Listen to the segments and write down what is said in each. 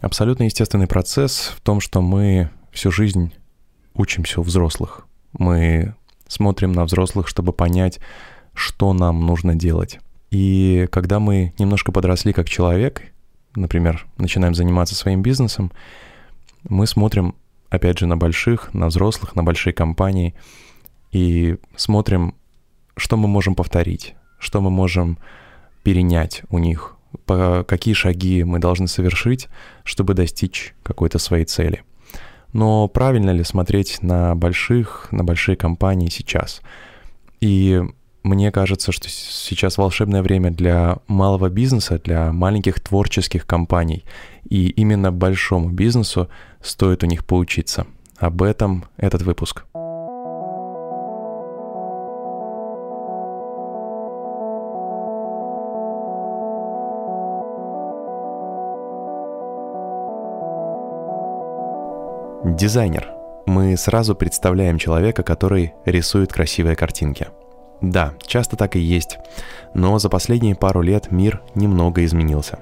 абсолютно естественный процесс в том, что мы всю жизнь учимся у взрослых. Мы смотрим на взрослых, чтобы понять, что нам нужно делать. И когда мы немножко подросли как человек, например, начинаем заниматься своим бизнесом, мы смотрим, опять же, на больших, на взрослых, на большие компании и смотрим, что мы можем повторить, что мы можем перенять у них, по какие шаги мы должны совершить, чтобы достичь какой-то своей цели. Но правильно ли смотреть на больших, на большие компании сейчас? И мне кажется, что сейчас волшебное время для малого бизнеса, для маленьких творческих компаний. И именно большому бизнесу стоит у них поучиться. Об этом этот выпуск. Дизайнер. Мы сразу представляем человека, который рисует красивые картинки. Да, часто так и есть. Но за последние пару лет мир немного изменился.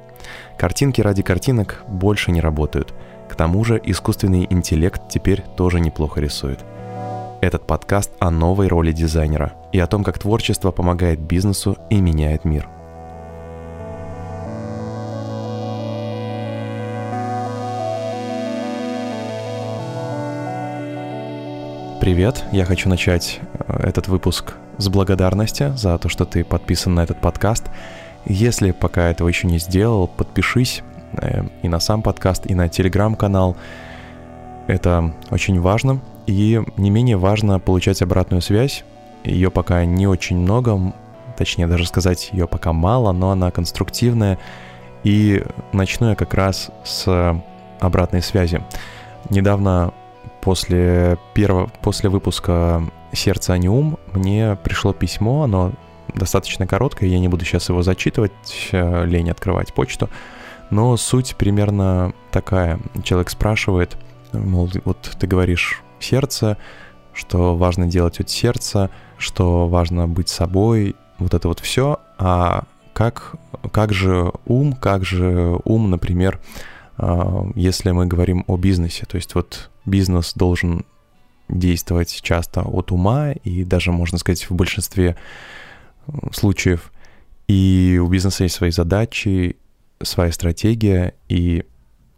Картинки ради картинок больше не работают. К тому же искусственный интеллект теперь тоже неплохо рисует. Этот подкаст о новой роли дизайнера и о том, как творчество помогает бизнесу и меняет мир – Привет, я хочу начать э, этот выпуск с благодарности за то, что ты подписан на этот подкаст. Если пока этого еще не сделал, подпишись э, и на сам подкаст, и на телеграм-канал. Это очень важно. И не менее важно получать обратную связь. Ее пока не очень много, точнее даже сказать, ее пока мало, но она конструктивная. И начну я как раз с обратной связи. Недавно после, первого, после выпуска «Сердце, а не ум» мне пришло письмо, оно достаточно короткое, я не буду сейчас его зачитывать, э, лень открывать почту, но суть примерно такая. Человек спрашивает, мол, вот ты говоришь «сердце», что важно делать от сердца, что важно быть собой, вот это вот все, а как, как же ум, как же ум, например, если мы говорим о бизнесе. То есть вот бизнес должен действовать часто от ума и даже, можно сказать, в большинстве случаев. И у бизнеса есть свои задачи, своя стратегия, и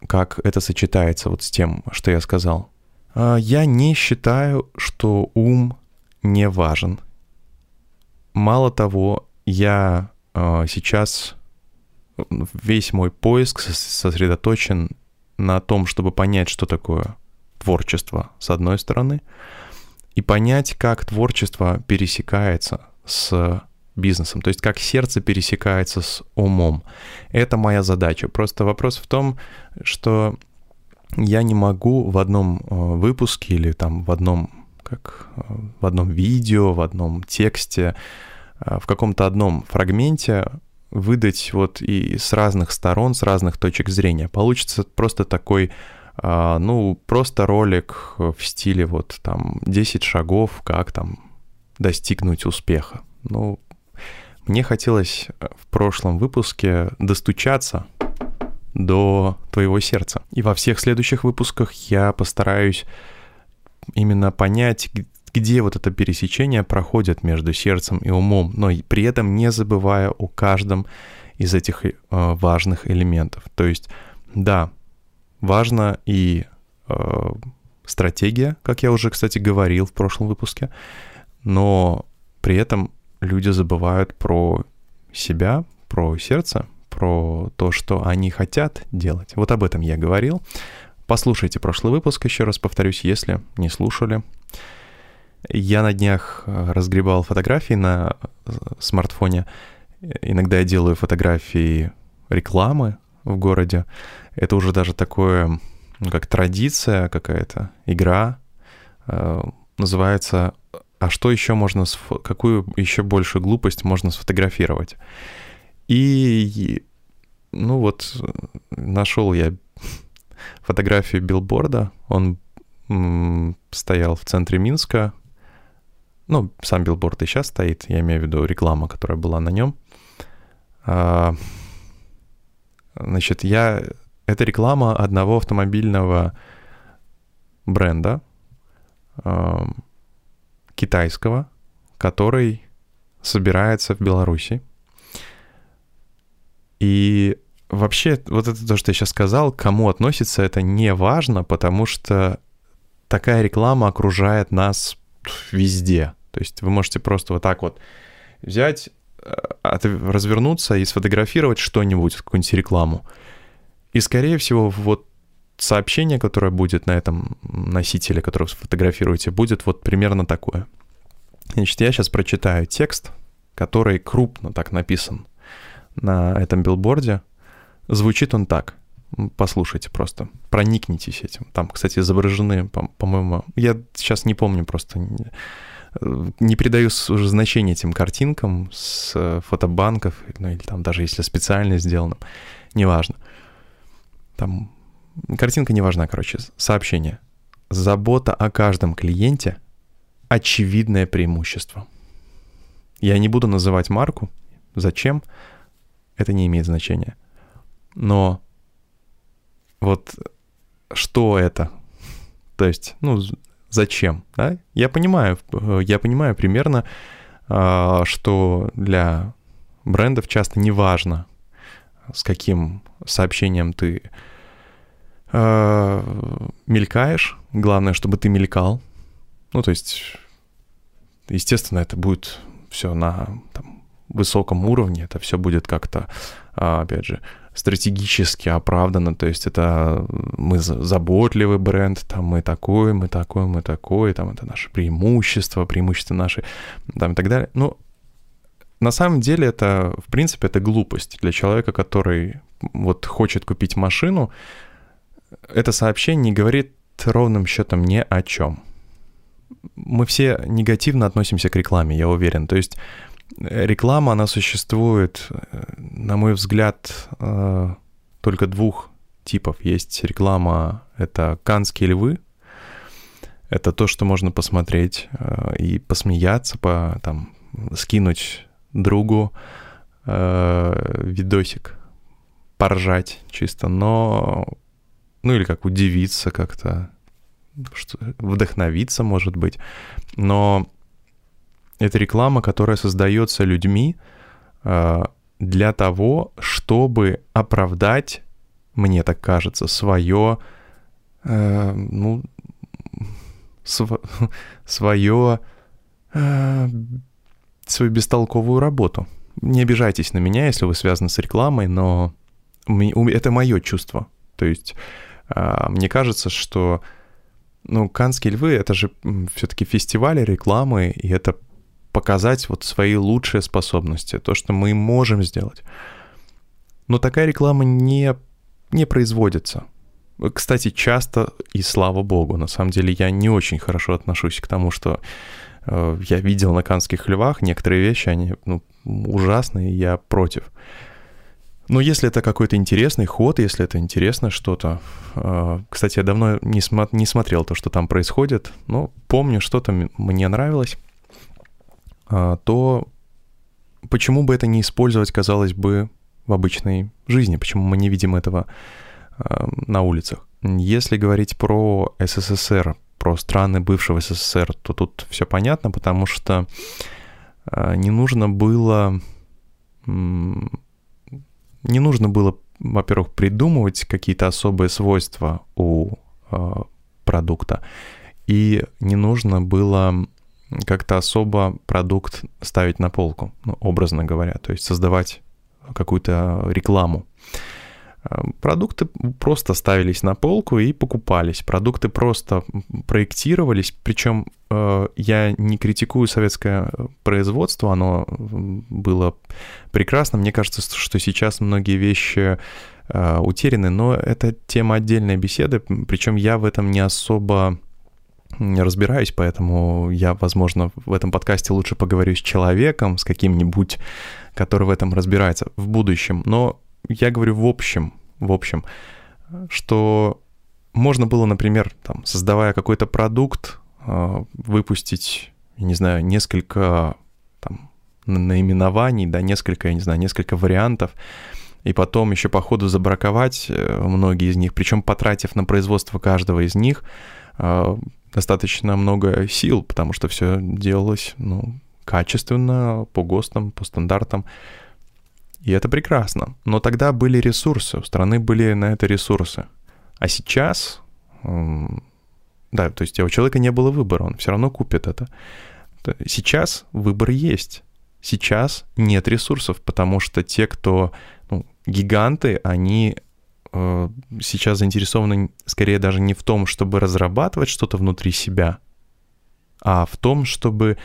как это сочетается вот с тем, что я сказал. А, я не считаю, что ум не важен. Мало того, я а, сейчас весь мой поиск сосредоточен на том, чтобы понять, что такое творчество, с одной стороны, и понять, как творчество пересекается с бизнесом, то есть как сердце пересекается с умом. Это моя задача. Просто вопрос в том, что я не могу в одном э, выпуске или там в одном как э, в одном видео, в одном тексте, э, в каком-то одном фрагменте выдать вот и с разных сторон, с разных точек зрения. Получится просто такой, а, ну, просто ролик в стиле вот там 10 шагов, как там достигнуть успеха. Ну, мне хотелось в прошлом выпуске достучаться до твоего сердца. И во всех следующих выпусках я постараюсь именно понять, где вот это пересечение проходит между сердцем и умом, но при этом не забывая о каждом из этих э, важных элементов. То есть, да, важна и э, стратегия, как я уже, кстати, говорил в прошлом выпуске, но при этом люди забывают про себя, про сердце, про то, что они хотят делать. Вот об этом я говорил. Послушайте прошлый выпуск, еще раз повторюсь, если не слушали. Я на днях э, разгребал фотографии на э, смартфоне. Иногда я делаю фотографии рекламы в городе. Это уже даже такое, ну, как традиция какая-то, игра. Э, называется «А что еще можно, какую еще больше глупость можно сфотографировать?» И, ну вот, нашел я фотографию билборда. Он стоял в центре Минска, ну, сам билборд и сейчас стоит, я имею в виду реклама, которая была на нем. А, значит, я это реклама одного автомобильного бренда э, китайского, который собирается в Беларуси. И вообще, вот это то, что я сейчас сказал, кому относится, это не важно, потому что такая реклама окружает нас везде. То есть вы можете просто вот так вот взять, э, развернуться и сфотографировать что-нибудь, какую-нибудь рекламу. И, скорее всего, вот сообщение, которое будет на этом носителе, который вы сфотографируете, будет вот примерно такое. Значит, я сейчас прочитаю текст, который крупно так написан на этом билборде. Звучит он так. Послушайте просто, проникнитесь этим. Там, кстати, изображены, по-моему, я сейчас не помню просто, не придаю уже значения этим картинкам с э, фотобанков, ну или там даже если специально сделано, неважно. Там картинка не важна, короче, сообщение. Забота о каждом клиенте – очевидное преимущество. Я не буду называть марку. Зачем? Это не имеет значения. Но вот что это? То есть, ну, зачем? Да? Я понимаю, я понимаю примерно, а, что для брендов часто не важно, с каким сообщением ты э, мелькаешь. Главное, чтобы ты мелькал. Ну, то есть, естественно, это будет все на там, высоком уровне, это все будет как-то, э, опять же, стратегически оправдано, то есть это мы заботливый бренд, там мы такой, мы такой, мы такой, там это наше преимущество, преимущество наши, там и так далее. Ну, на самом деле это, в принципе, это глупость для человека, который вот хочет купить машину, это сообщение не говорит ровным счетом ни о чем. Мы все негативно относимся к рекламе, я уверен. То есть реклама, она существует, э, на мой взгляд, э, только двух типов. Есть реклама, это канские львы, это то, что можно посмотреть и посмеяться, по, там, скинуть другу э, видосик, поржать чисто, но ну или как удивиться как-то, вдохновиться, может быть. Но это реклама, которая создается людьми э, для того, чтобы оправдать, мне так кажется, свое, э, ну, св- свое, э, свою бестолковую работу. Не обижайтесь на меня, если вы связаны с рекламой, но это мое чувство. То есть мне кажется, что ну, Канские львы — это же все-таки фестивали рекламы, и это показать вот свои лучшие способности, то, что мы можем сделать. Но такая реклама не, не производится. Кстати, часто, и слава богу, на самом деле я не очень хорошо отношусь к тому, что э, я видел на канских львах, некоторые вещи, они ну, ужасные, я против. Ну, если это какой-то интересный ход, если это интересно что-то. А, кстати, я давно не, смо- не смотрел то, что там происходит, но помню, что-то мне нравилось. А, то почему бы это не использовать, казалось бы, в обычной жизни? Почему мы не видим этого а, на улицах? Если говорить про СССР, про страны бывшего СССР, то тут все понятно, потому что не нужно было не нужно было, во-первых, придумывать какие-то особые свойства у продукта, и не нужно было как-то особо продукт ставить на полку, ну, образно говоря, то есть создавать какую-то рекламу. Продукты просто ставились на полку и покупались. Продукты просто проектировались. Причем э, я не критикую советское производство, оно было прекрасно. Мне кажется, что сейчас многие вещи э, утеряны, но это тема отдельной беседы. Причем я в этом не особо разбираюсь, поэтому я, возможно, в этом подкасте лучше поговорю с человеком, с каким-нибудь, который в этом разбирается в будущем. Но я говорю в общем, в общем, что можно было, например, там, создавая какой-то продукт, а, выпустить, не знаю, несколько там, наименований, да, несколько, я не знаю, несколько вариантов, и потом еще по ходу забраковать э, многие из них, причем потратив на производство каждого из них э, достаточно много сил, потому что все делалось ну, качественно, по ГОСТам, по стандартам. И это прекрасно. Но тогда были ресурсы, у страны были на это ресурсы. А сейчас, да, то есть у человека не было выбора, он все равно купит это. Сейчас выбор есть. Сейчас нет ресурсов, потому что те, кто ну, гиганты, они сейчас заинтересованы скорее даже не в том, чтобы разрабатывать что-то внутри себя, а в том, чтобы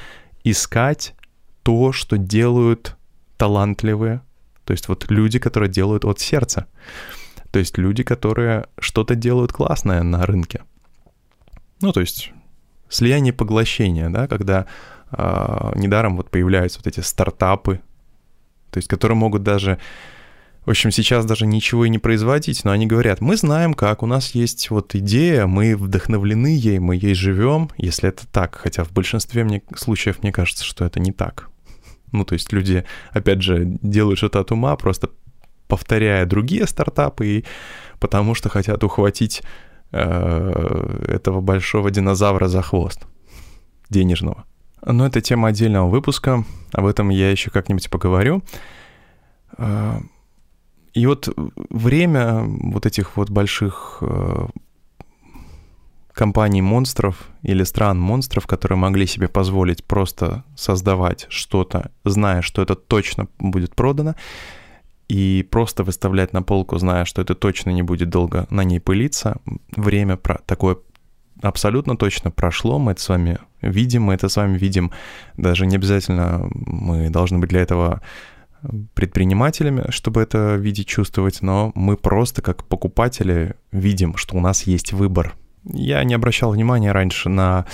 искать то, что делают талантливые, то есть вот люди, которые делают от сердца, то есть люди, которые что-то делают классное на рынке. Ну, то есть слияние поглощения, да, когда э, недаром вот появляются вот эти стартапы, то есть которые могут даже, в общем, сейчас даже ничего и не производить, но они говорят, мы знаем как, у нас есть вот идея, мы вдохновлены ей, мы ей живем, если это так, хотя в большинстве мне, случаев мне кажется, что это не так. Ну, то есть люди, опять же, делают что-то от ума, просто повторяя другие стартапы, и потому что хотят ухватить э, этого большого динозавра за хвост денежного. Но это тема отдельного выпуска, об этом я еще как-нибудь поговорю. И вот время вот этих вот больших э, компаний-монстров или стран-монстров, которые могли себе позволить просто создавать что-то, зная, что это точно будет продано, и просто выставлять на полку, зная, что это точно не будет долго на ней пылиться, время про такое абсолютно точно прошло, мы это с вами видим, мы это с вами видим, даже не обязательно мы должны быть для этого предпринимателями, чтобы это видеть, чувствовать, но мы просто как покупатели видим, что у нас есть выбор. Я не обращал внимания раньше на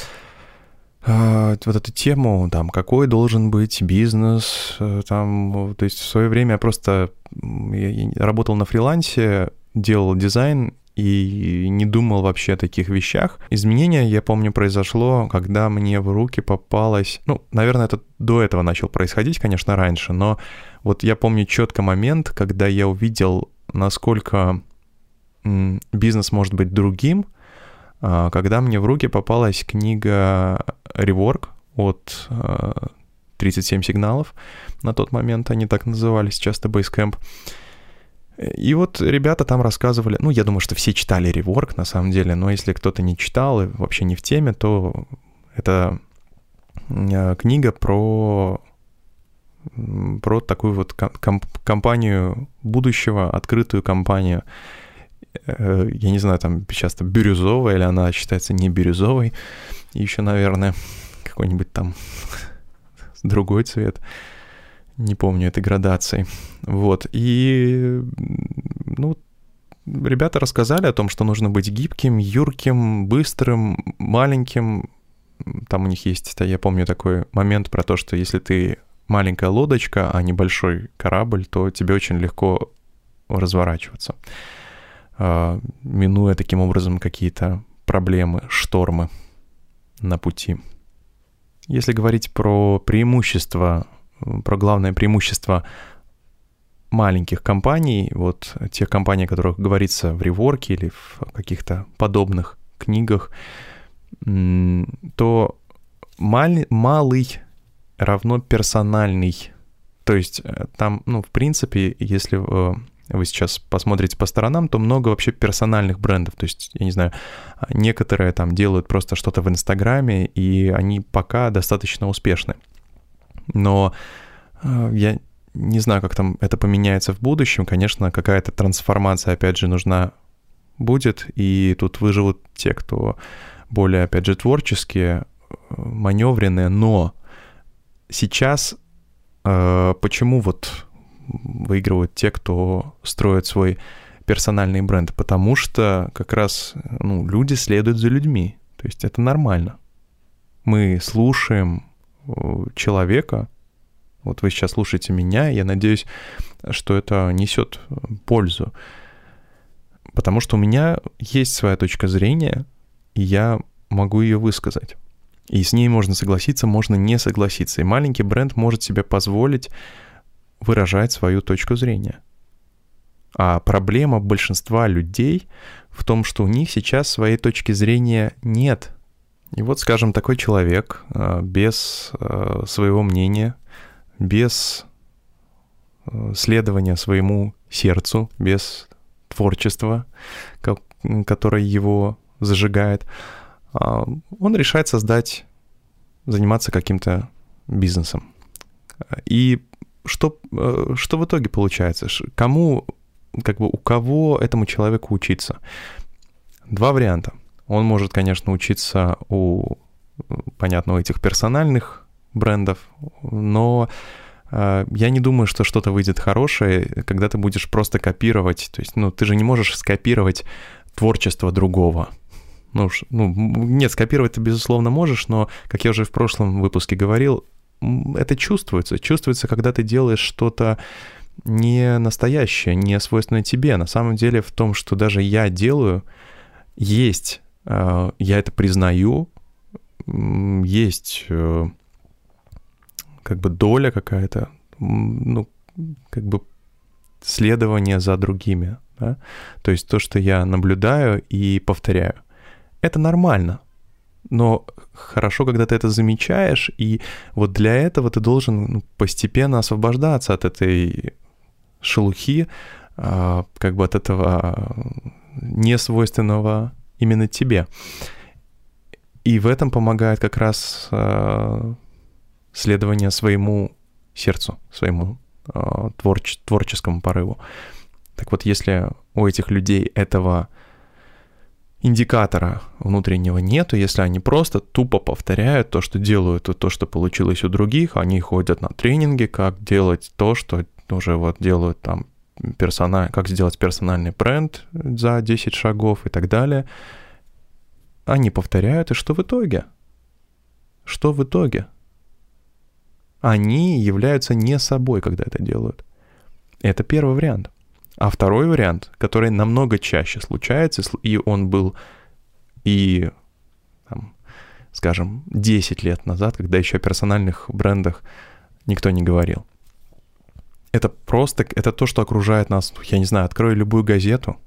э, вот эту тему, там, какой должен быть бизнес, э, там, то есть в свое время я просто я работал на фрилансе, делал дизайн и не думал вообще о таких вещах. Изменение, я помню, произошло, когда мне в руки попалось... Ну, наверное, это до этого начал происходить, конечно, раньше, но вот я помню четко момент, когда я увидел, насколько бизнес может быть другим, а, когда мне в руки попалась книга Rework от 37 а, сигналов. На тот момент они так назывались, часто Basecamp. И вот ребята там рассказывали, ну, я думаю, что все читали реворк на самом деле, но если кто-то не читал и вообще не в теме, то это э, книга про про такую вот комп- компанию будущего, открытую компанию. Э, я не знаю, там часто бирюзовая, или она считается не бирюзовой. еще, наверное, какой-нибудь там другой цвет не помню этой градации. Вот, и, ну, ребята рассказали о том, что нужно быть гибким, юрким, быстрым, маленьким. Там у них есть, я помню такой момент про то, что если ты маленькая лодочка, а не большой корабль, то тебе очень легко разворачиваться, а, минуя таким образом какие-то проблемы, штормы на пути. Если говорить про преимущества про главное преимущество маленьких компаний, вот тех компаний, о которых говорится в реворке или в каких-то подобных книгах, то мал, малый равно персональный. То есть э, там, ну, в принципе, если э, вы сейчас посмотрите по сторонам, то много вообще персональных брендов. То есть, я не знаю, некоторые там делают просто что-то в Инстаграме, и они пока достаточно успешны но э, я не знаю, как там это поменяется в будущем. Конечно, какая-то трансформация, опять же, нужна будет, и тут выживут те, кто более, опять же, творческие, э, маневренные, но сейчас э, почему вот выигрывают те, кто строит свой персональный бренд? Потому что как раз ну, люди следуют за людьми, то есть это нормально. Мы слушаем, человека, вот вы сейчас слушаете меня, я надеюсь, что это несет пользу. Потому что у меня есть своя точка зрения, и я могу ее высказать. И с ней можно согласиться, можно не согласиться. И маленький бренд может себе позволить выражать свою точку зрения. А проблема большинства людей в том, что у них сейчас своей точки зрения нет. И вот, скажем, такой человек э, без э, своего мнения, без э, следования своему сердцу, без творчества, которое его зажигает, он решает создать, заниматься каким-то бизнесом. И что, что в итоге получается? Кому как бы у кого этому человеку учиться? Два варианта. Он может, конечно, учиться у, понятно, у этих персональных брендов, но э, я не думаю, что что-то выйдет хорошее, когда ты будешь просто копировать. То есть, ну, ты же не можешь скопировать творчество другого. Ну, ну, нет, скопировать ты, безусловно, можешь, но, как я уже в прошлом выпуске говорил, это чувствуется. Чувствуется, когда ты делаешь что-то не настоящее, не свойственное тебе. На самом деле в том, что даже я делаю, есть, я это признаю, есть э, как бы доля какая-то, ну, как бы следование за другими, да? То есть то, что я наблюдаю и повторяю. Это нормально, но хорошо, когда ты это замечаешь, и вот для этого ты должен ну, постепенно освобождаться от этой шелухи, а, как бы от этого несвойственного именно тебе. И в этом помогает как раз а, следование своему сердцу, своему а, творч творческому порыву. Так вот, если у этих людей этого индикатора внутреннего нету, если они просто тупо повторяют то, что делают, то, что получилось у других, они ходят на тренинги, как делать то, что уже вот делают там персональ, как сделать персональный бренд за 10 шагов и так далее. Они повторяют, и что в итоге? Что в итоге? Они являются не собой, когда это делают. Это первый вариант. А второй вариант, который намного чаще случается, и он был и, там, скажем, 10 лет назад, когда еще о персональных брендах никто не говорил это просто, это то, что окружает нас. Я не знаю, открою любую газету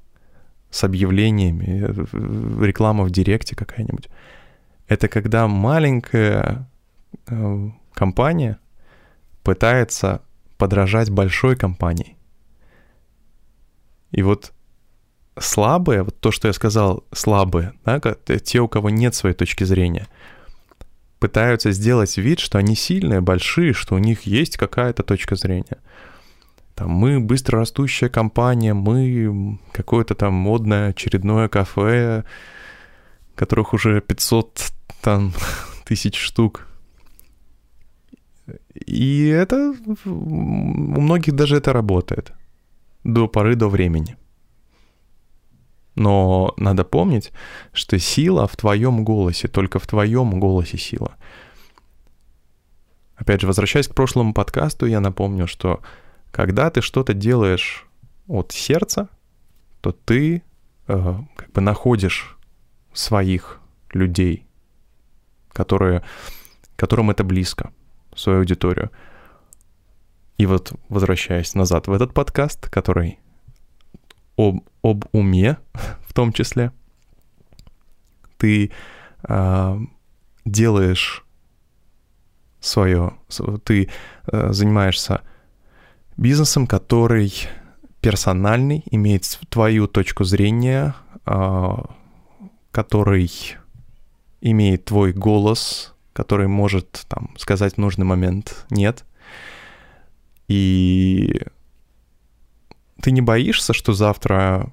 с объявлениями, э, реклама в директе какая-нибудь. Это когда маленькая э, компания пытается подражать большой компании. И вот слабые, вот то, что я сказал, слабые, да, те, у кого нет своей точки зрения, пытаются сделать вид, что они сильные, большие, что у них есть какая-то точка зрения – там, мы быстро растущая компания, мы какое-то там модное очередное кафе, которых уже 500 там, тысяч штук. И это у многих даже это работает до поры до времени. Но надо помнить, что сила в твоем голосе, только в твоем голосе сила. Опять же, возвращаясь к прошлому подкасту, я напомню, что когда ты что-то делаешь от сердца, то ты э, как бы находишь своих людей, которые, которым это близко, свою аудиторию. И вот возвращаясь назад в этот подкаст, который об, об уме в том числе, ты э, делаешь свое, ты э, занимаешься бизнесом, который персональный, имеет твою точку зрения, а, который имеет твой голос, который может там сказать в нужный момент нет. И ты не боишься, что завтра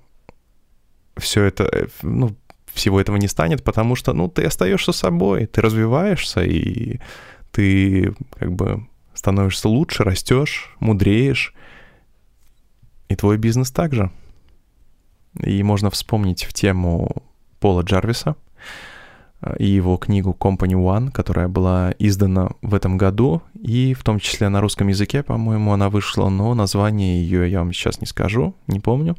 все это, ну, всего этого не станет, потому что, ну, ты остаешься собой, ты развиваешься, и ты как бы становишься лучше, растешь, мудреешь. И твой бизнес также. И можно вспомнить в тему Пола Джарвиса э, и его книгу Company One, которая была издана в этом году, и в том числе на русском языке, по-моему, она вышла, но название ее я вам сейчас не скажу, не помню.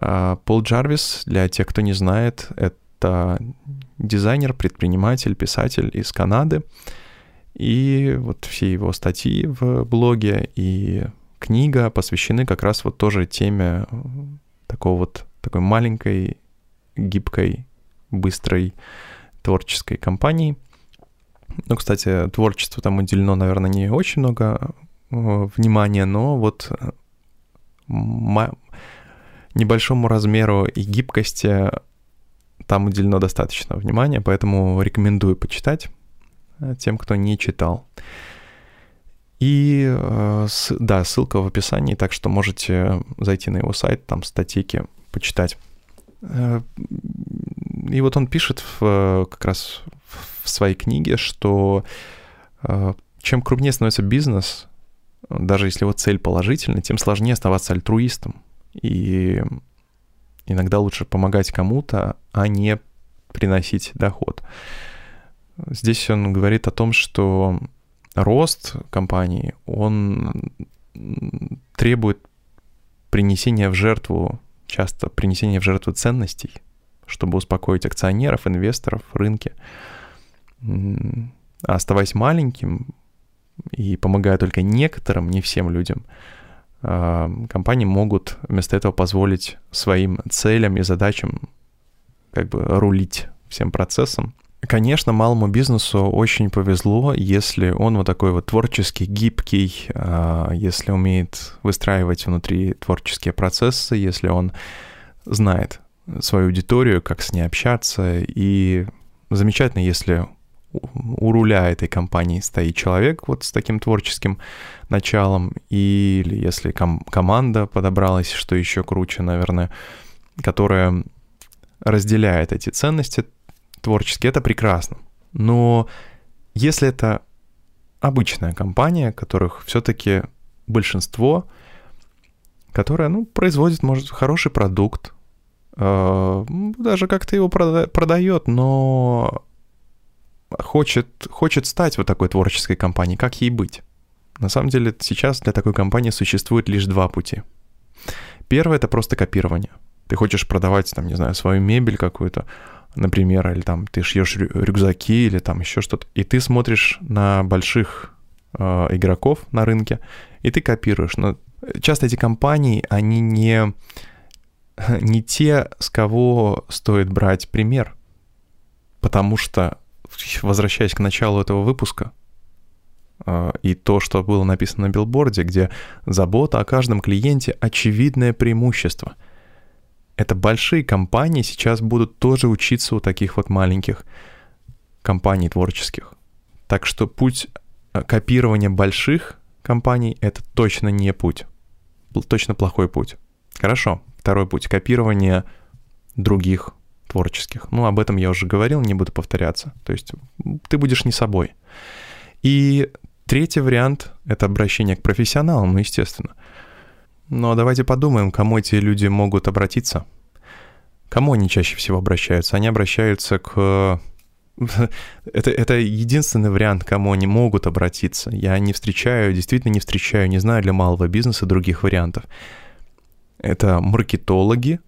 Э, Пол Джарвис, для тех, кто не знает, это дизайнер, предприниматель, писатель из Канады, и вот все его статьи в блоге и книга посвящены как раз вот тоже теме такого вот такой маленькой, гибкой, быстрой творческой компании. Ну, кстати, творчество там уделено, наверное, не очень много э, внимания, но вот э, небольшому размеру и гибкости там уделено достаточно внимания, поэтому рекомендую почитать э, тем, кто не читал. И да, ссылка в описании, так что можете зайти на его сайт, там статейки почитать. И вот он пишет в, как раз в своей книге, что э, чем крупнее становится бизнес, даже если его цель положительная, тем сложнее оставаться альтруистом. И иногда лучше помогать кому-то, а не приносить доход. Здесь он говорит о том, что рост компании, он требует принесения в жертву, часто принесения в жертву ценностей, чтобы успокоить акционеров, инвесторов, рынки. А оставаясь маленьким и помогая только некоторым, не всем людям, а, компании могут вместо этого позволить своим целям и задачам как бы рулить всем процессом. Конечно, малому бизнесу очень повезло, если он вот такой вот творческий, гибкий, а, если умеет выстраивать внутри творческие процессы, если он знает свою аудиторию, как с ней общаться. И замечательно, если у руля этой компании стоит человек вот с таким творческим началом, или если ком- команда подобралась, что еще круче, наверное, которая разделяет эти ценности творческие, это прекрасно. Но если это обычная компания, которых все-таки большинство, которая, ну, производит, может, хороший продукт, э, даже как-то его прода- продает, но хочет, хочет стать вот такой творческой компанией, как ей быть? На самом деле сейчас для такой компании существует лишь два пути. Первое — это просто копирование. Ты хочешь продавать, там, не знаю, свою мебель какую-то, например, или там ты шьешь рюкзаки или там еще что-то, и ты смотришь на больших э, игроков на рынке, и ты копируешь. Но часто эти компании, они не, не те, с кого стоит брать пример, потому что возвращаясь к началу этого выпуска, а, и то, что было написано на билборде, где забота о каждом клиенте – очевидное преимущество. Это большие компании сейчас будут тоже учиться у таких вот маленьких компаний творческих. Так что путь а, копирования больших компаний – это точно не путь. Точно плохой путь. Хорошо. Второй путь – копирование других творческих. Ну, об этом я уже говорил, не буду повторяться. То есть ты будешь не собой. И третий вариант — это обращение к профессионалам, ну, естественно. Но давайте подумаем, кому эти люди могут обратиться. Кому они чаще всего обращаются? Они обращаются к... Это, это единственный вариант, кому они могут обратиться. Я не встречаю, действительно не встречаю, не знаю для малого бизнеса других вариантов. Это маркетологи,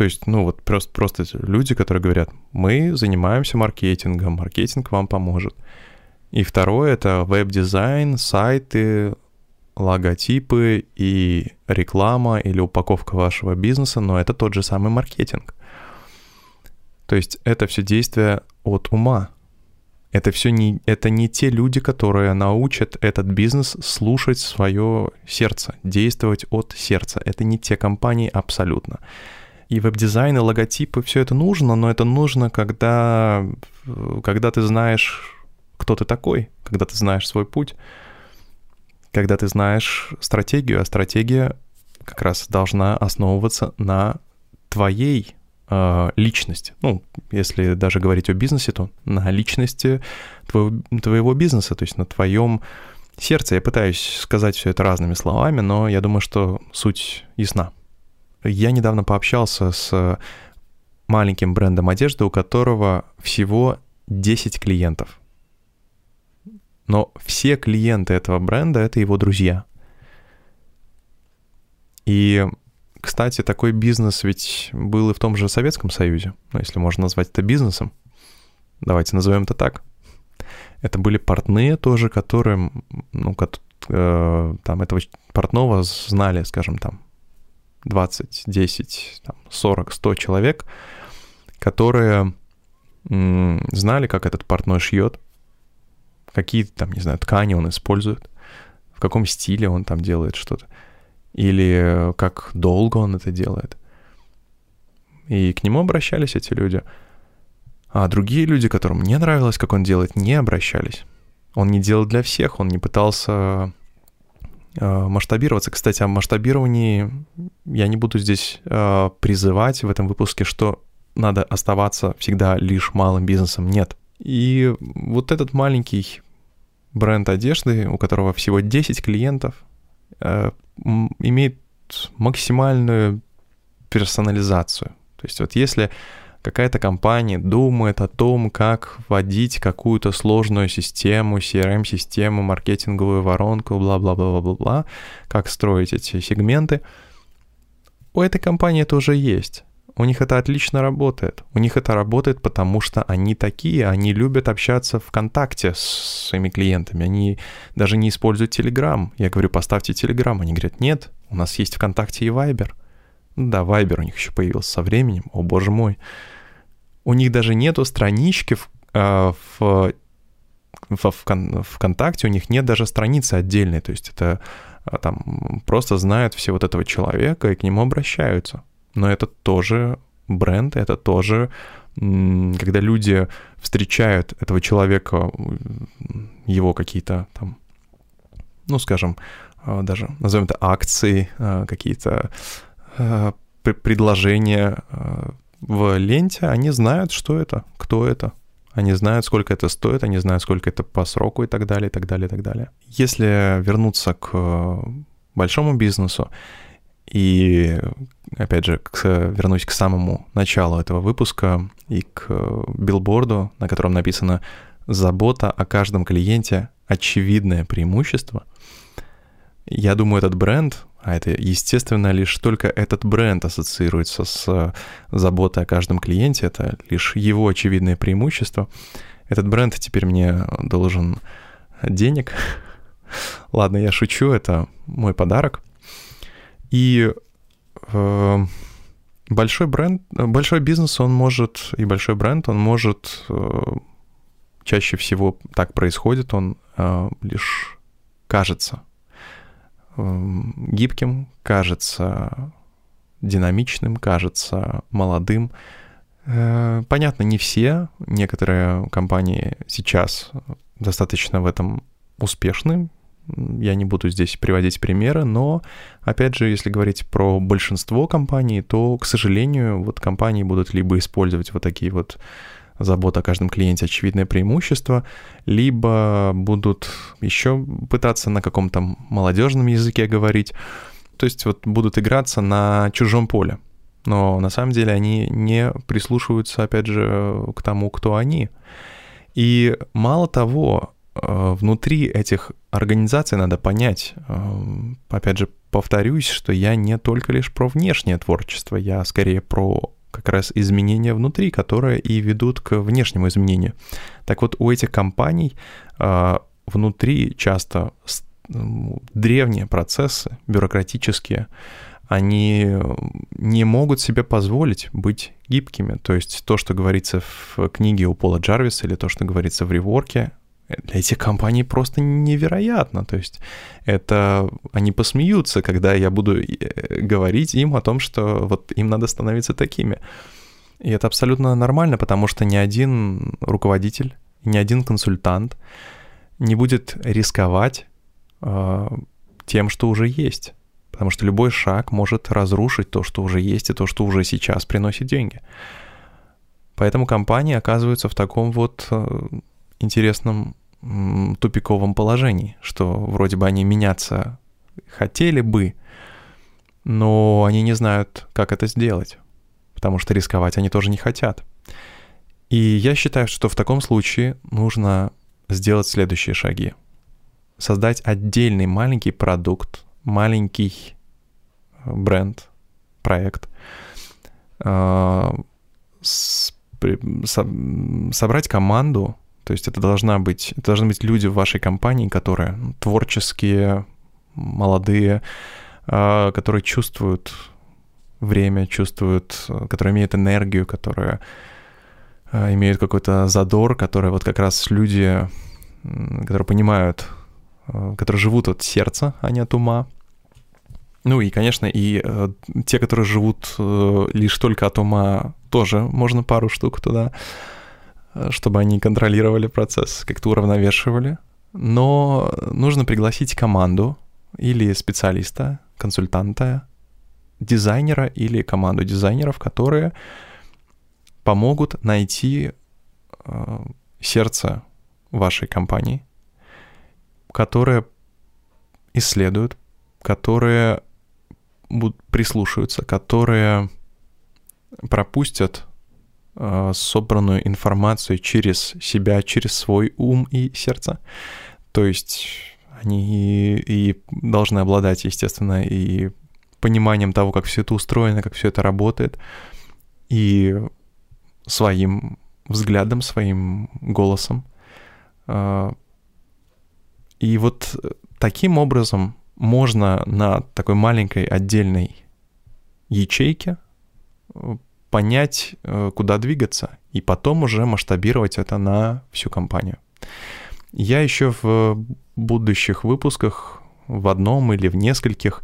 то есть, ну вот просто, просто люди, которые говорят, мы занимаемся маркетингом, маркетинг вам поможет. И второе — это веб-дизайн, сайты, логотипы и реклама или упаковка вашего бизнеса, но это тот же самый маркетинг. То есть это все действие от ума. Это все не, это не те люди, которые научат этот бизнес слушать свое сердце, действовать от сердца. Это не те компании абсолютно и веб-дизайн, и логотипы, все это нужно, но это нужно, когда, когда ты знаешь, кто ты такой, когда ты знаешь свой путь, когда ты знаешь стратегию, а стратегия как раз должна основываться на твоей э, личности. Ну, если даже говорить о бизнесе, то на личности твоего, твоего бизнеса, то есть на твоем сердце. Я пытаюсь сказать все это разными словами, но я думаю, что суть ясна. Я недавно пообщался с маленьким брендом одежды, у которого всего 10 клиентов. Но все клиенты этого бренда — это его друзья. И, кстати, такой бизнес ведь был и в том же Советском Союзе, ну, если можно назвать это бизнесом. Давайте назовем это так. Это были портные тоже, которые, ну, э, там этого портного знали, скажем, там 20, 10, там, 40, 100 человек, которые знали, как этот портной шьет, какие там, не знаю, ткани он использует, в каком стиле он там делает что-то, или как долго он это делает. И к нему обращались эти люди. А другие люди, которым не нравилось, как он делает, не обращались. Он не делал для всех, он не пытался э, масштабироваться. Кстати, о масштабировании я не буду здесь э, призывать в этом выпуске, что надо оставаться всегда лишь малым бизнесом. Нет. И вот этот маленький бренд одежды, у которого всего 10 клиентов, э, имеет максимальную персонализацию. То есть вот если какая-то компания думает о том, как вводить какую-то сложную систему, CRM-систему, маркетинговую воронку, бла-бла-бла-бла-бла, как строить эти сегменты, у этой компании это уже есть. У них это отлично работает. У них это работает, потому что они такие, они любят общаться в контакте с своими клиентами. Они даже не используют Telegram. Я говорю, поставьте Telegram. Они говорят, нет, у нас есть ВКонтакте и Viber. Да, Viber у них еще появился со временем. О, боже мой. У них даже нету странички в, э, в, в, в ВКонтакте, у них нет даже страницы отдельной. То есть это а, там просто знают все вот этого человека и к нему обращаются. Но это тоже бренд, это тоже когда люди встречают этого человека, его какие-то там, ну, скажем, а, даже назовем это акции, а, какие-то Э, предложения в ленте, они знают, что это, кто это. Они знают, сколько это стоит, они знают, сколько это по сроку и так далее, и так далее, и так далее. Если вернуться к большому бизнесу и, опять же, к, вернусь к самому началу этого выпуска и к билборду, на котором написано «Забота о каждом клиенте – очевидное преимущество», я думаю, этот бренд а это, естественно, лишь только этот бренд ассоциируется с э, заботой о каждом клиенте, это лишь его очевидное преимущество. Этот бренд теперь мне должен денег. Ладно, я шучу, это мой подарок. И э, большой бренд, большой бизнес, он может, и большой бренд, он может э, чаще всего так происходит, он э, лишь кажется Эм, гибким, кажется динамичным, кажется молодым. Э, понятно, не все. Некоторые компании сейчас достаточно в этом успешны. Я не буду здесь приводить примеры, но, опять же, если говорить про большинство компаний, то, к сожалению, вот компании будут либо использовать вот такие вот забота о каждом клиенте очевидное преимущество, либо будут еще пытаться на каком-то молодежном языке говорить, то есть вот будут играться на чужом поле. Но на самом деле они не прислушиваются, опять же, к тому, кто они. И мало того, внутри этих организаций надо понять, э, опять же, повторюсь, что я не только лишь про внешнее творчество, я скорее про как раз изменения внутри, которые и ведут к внешнему изменению. Так вот, у этих компаний э, внутри часто древние процессы, бюрократические, они не могут себе позволить быть гибкими. То есть то, что говорится в книге у Пола Джарвиса или то, что говорится в реворке, для этих компаний просто невероятно. То есть это они посмеются, когда я буду э, говорить им о том, что вот им надо становиться такими. И это абсолютно нормально, потому что ни один руководитель, ни один консультант не будет рисковать э, тем, что уже есть. Потому что любой шаг может разрушить то, что уже есть, и то, что уже сейчас приносит деньги. Поэтому компании оказываются в таком вот э, интересном тупиковом положении, что вроде бы они меняться хотели бы, но они не знают, как это сделать, потому что рисковать они тоже не хотят. И я считаю, что в таком случае нужно сделать следующие шаги. Создать отдельный маленький продукт, маленький э, бренд, проект, э, собрать команду, то есть это должна быть, это должны быть люди в вашей компании, которые творческие, молодые, а, которые чувствуют время, чувствуют, которые имеют энергию, которые а, имеют какой-то задор, которые вот как раз люди, которые понимают, а, которые живут от сердца, а не от ума. Ну и, конечно, и те, которые живут э, лишь только от ума, тоже можно пару штук туда, чтобы они контролировали процесс, как-то уравновешивали. Но нужно пригласить команду или специалиста, консультанта, дизайнера или команду дизайнеров, которые помогут найти э, сердце вашей компании, которые исследуют, которые будут прислушиваться, которые пропустят э, собранную информацию через себя, через свой ум и сердце. То есть они и, должны обладать, естественно, и пониманием того, как все это устроено, как все это работает, и своим взглядом, своим голосом. А, и вот таким образом можно на такой маленькой отдельной ячейке э, понять, э, куда двигаться, и потом уже масштабировать это на всю компанию. Я еще в будущих выпусках, в одном или в нескольких,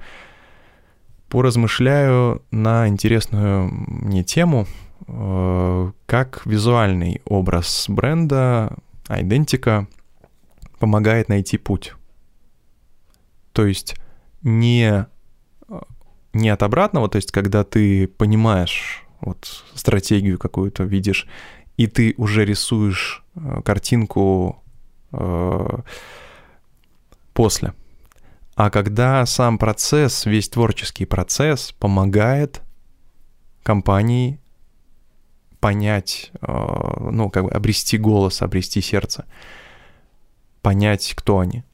поразмышляю на интересную мне тему, э, как визуальный образ бренда, идентика помогает найти путь. То есть не, не от обратного, то есть когда ты понимаешь вот стратегию какую-то видишь, и ты уже рисуешь э, картинку э, после – а когда сам процесс, весь творческий процесс помогает компании понять, э, ну, как бы обрести голос, обрести сердце, понять, кто они.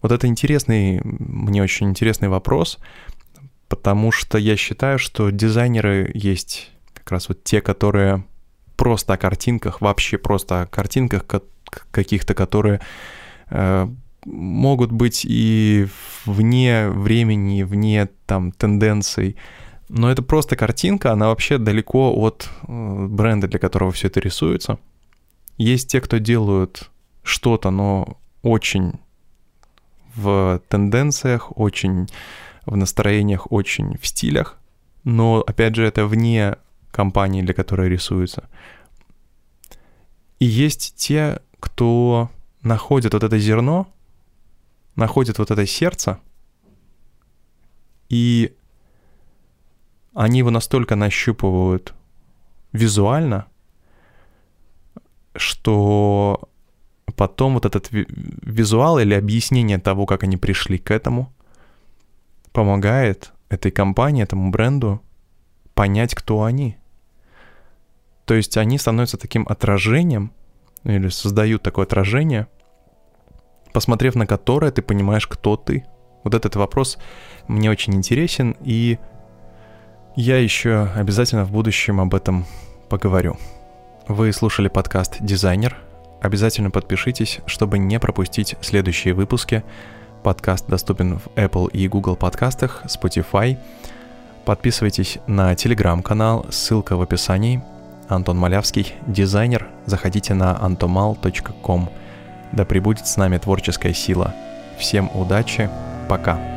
Вот это интересный, мне очень интересный вопрос, потому что я считаю, что дизайнеры есть как раз вот те, которые просто о картинках, вообще просто о картинках каких-то, которые э, могут быть и вне времени, вне там тенденций. Но это просто картинка, она вообще далеко от э, бренда, для которого все это рисуется. Есть те, кто делают что-то, но очень в тенденциях, очень в настроениях, очень в стилях. Но, опять же, это вне компании, для которой рисуется. И есть те, кто находит вот это зерно, находят вот это сердце, и они его настолько нащупывают визуально, что потом вот этот визуал или объяснение того, как они пришли к этому, помогает этой компании, этому бренду понять, кто они. То есть они становятся таким отражением, или создают такое отражение – посмотрев на которое ты понимаешь, кто ты. Вот этот вопрос мне очень интересен, и я еще обязательно в будущем об этом поговорю. Вы слушали подкаст «Дизайнер». Обязательно подпишитесь, чтобы не пропустить следующие выпуски. Подкаст доступен в Apple и Google подкастах, Spotify. Подписывайтесь на телеграм-канал, ссылка в описании. Антон Малявский, дизайнер. Заходите на antomal.com. Да пребудет с нами творческая сила. Всем удачи, пока.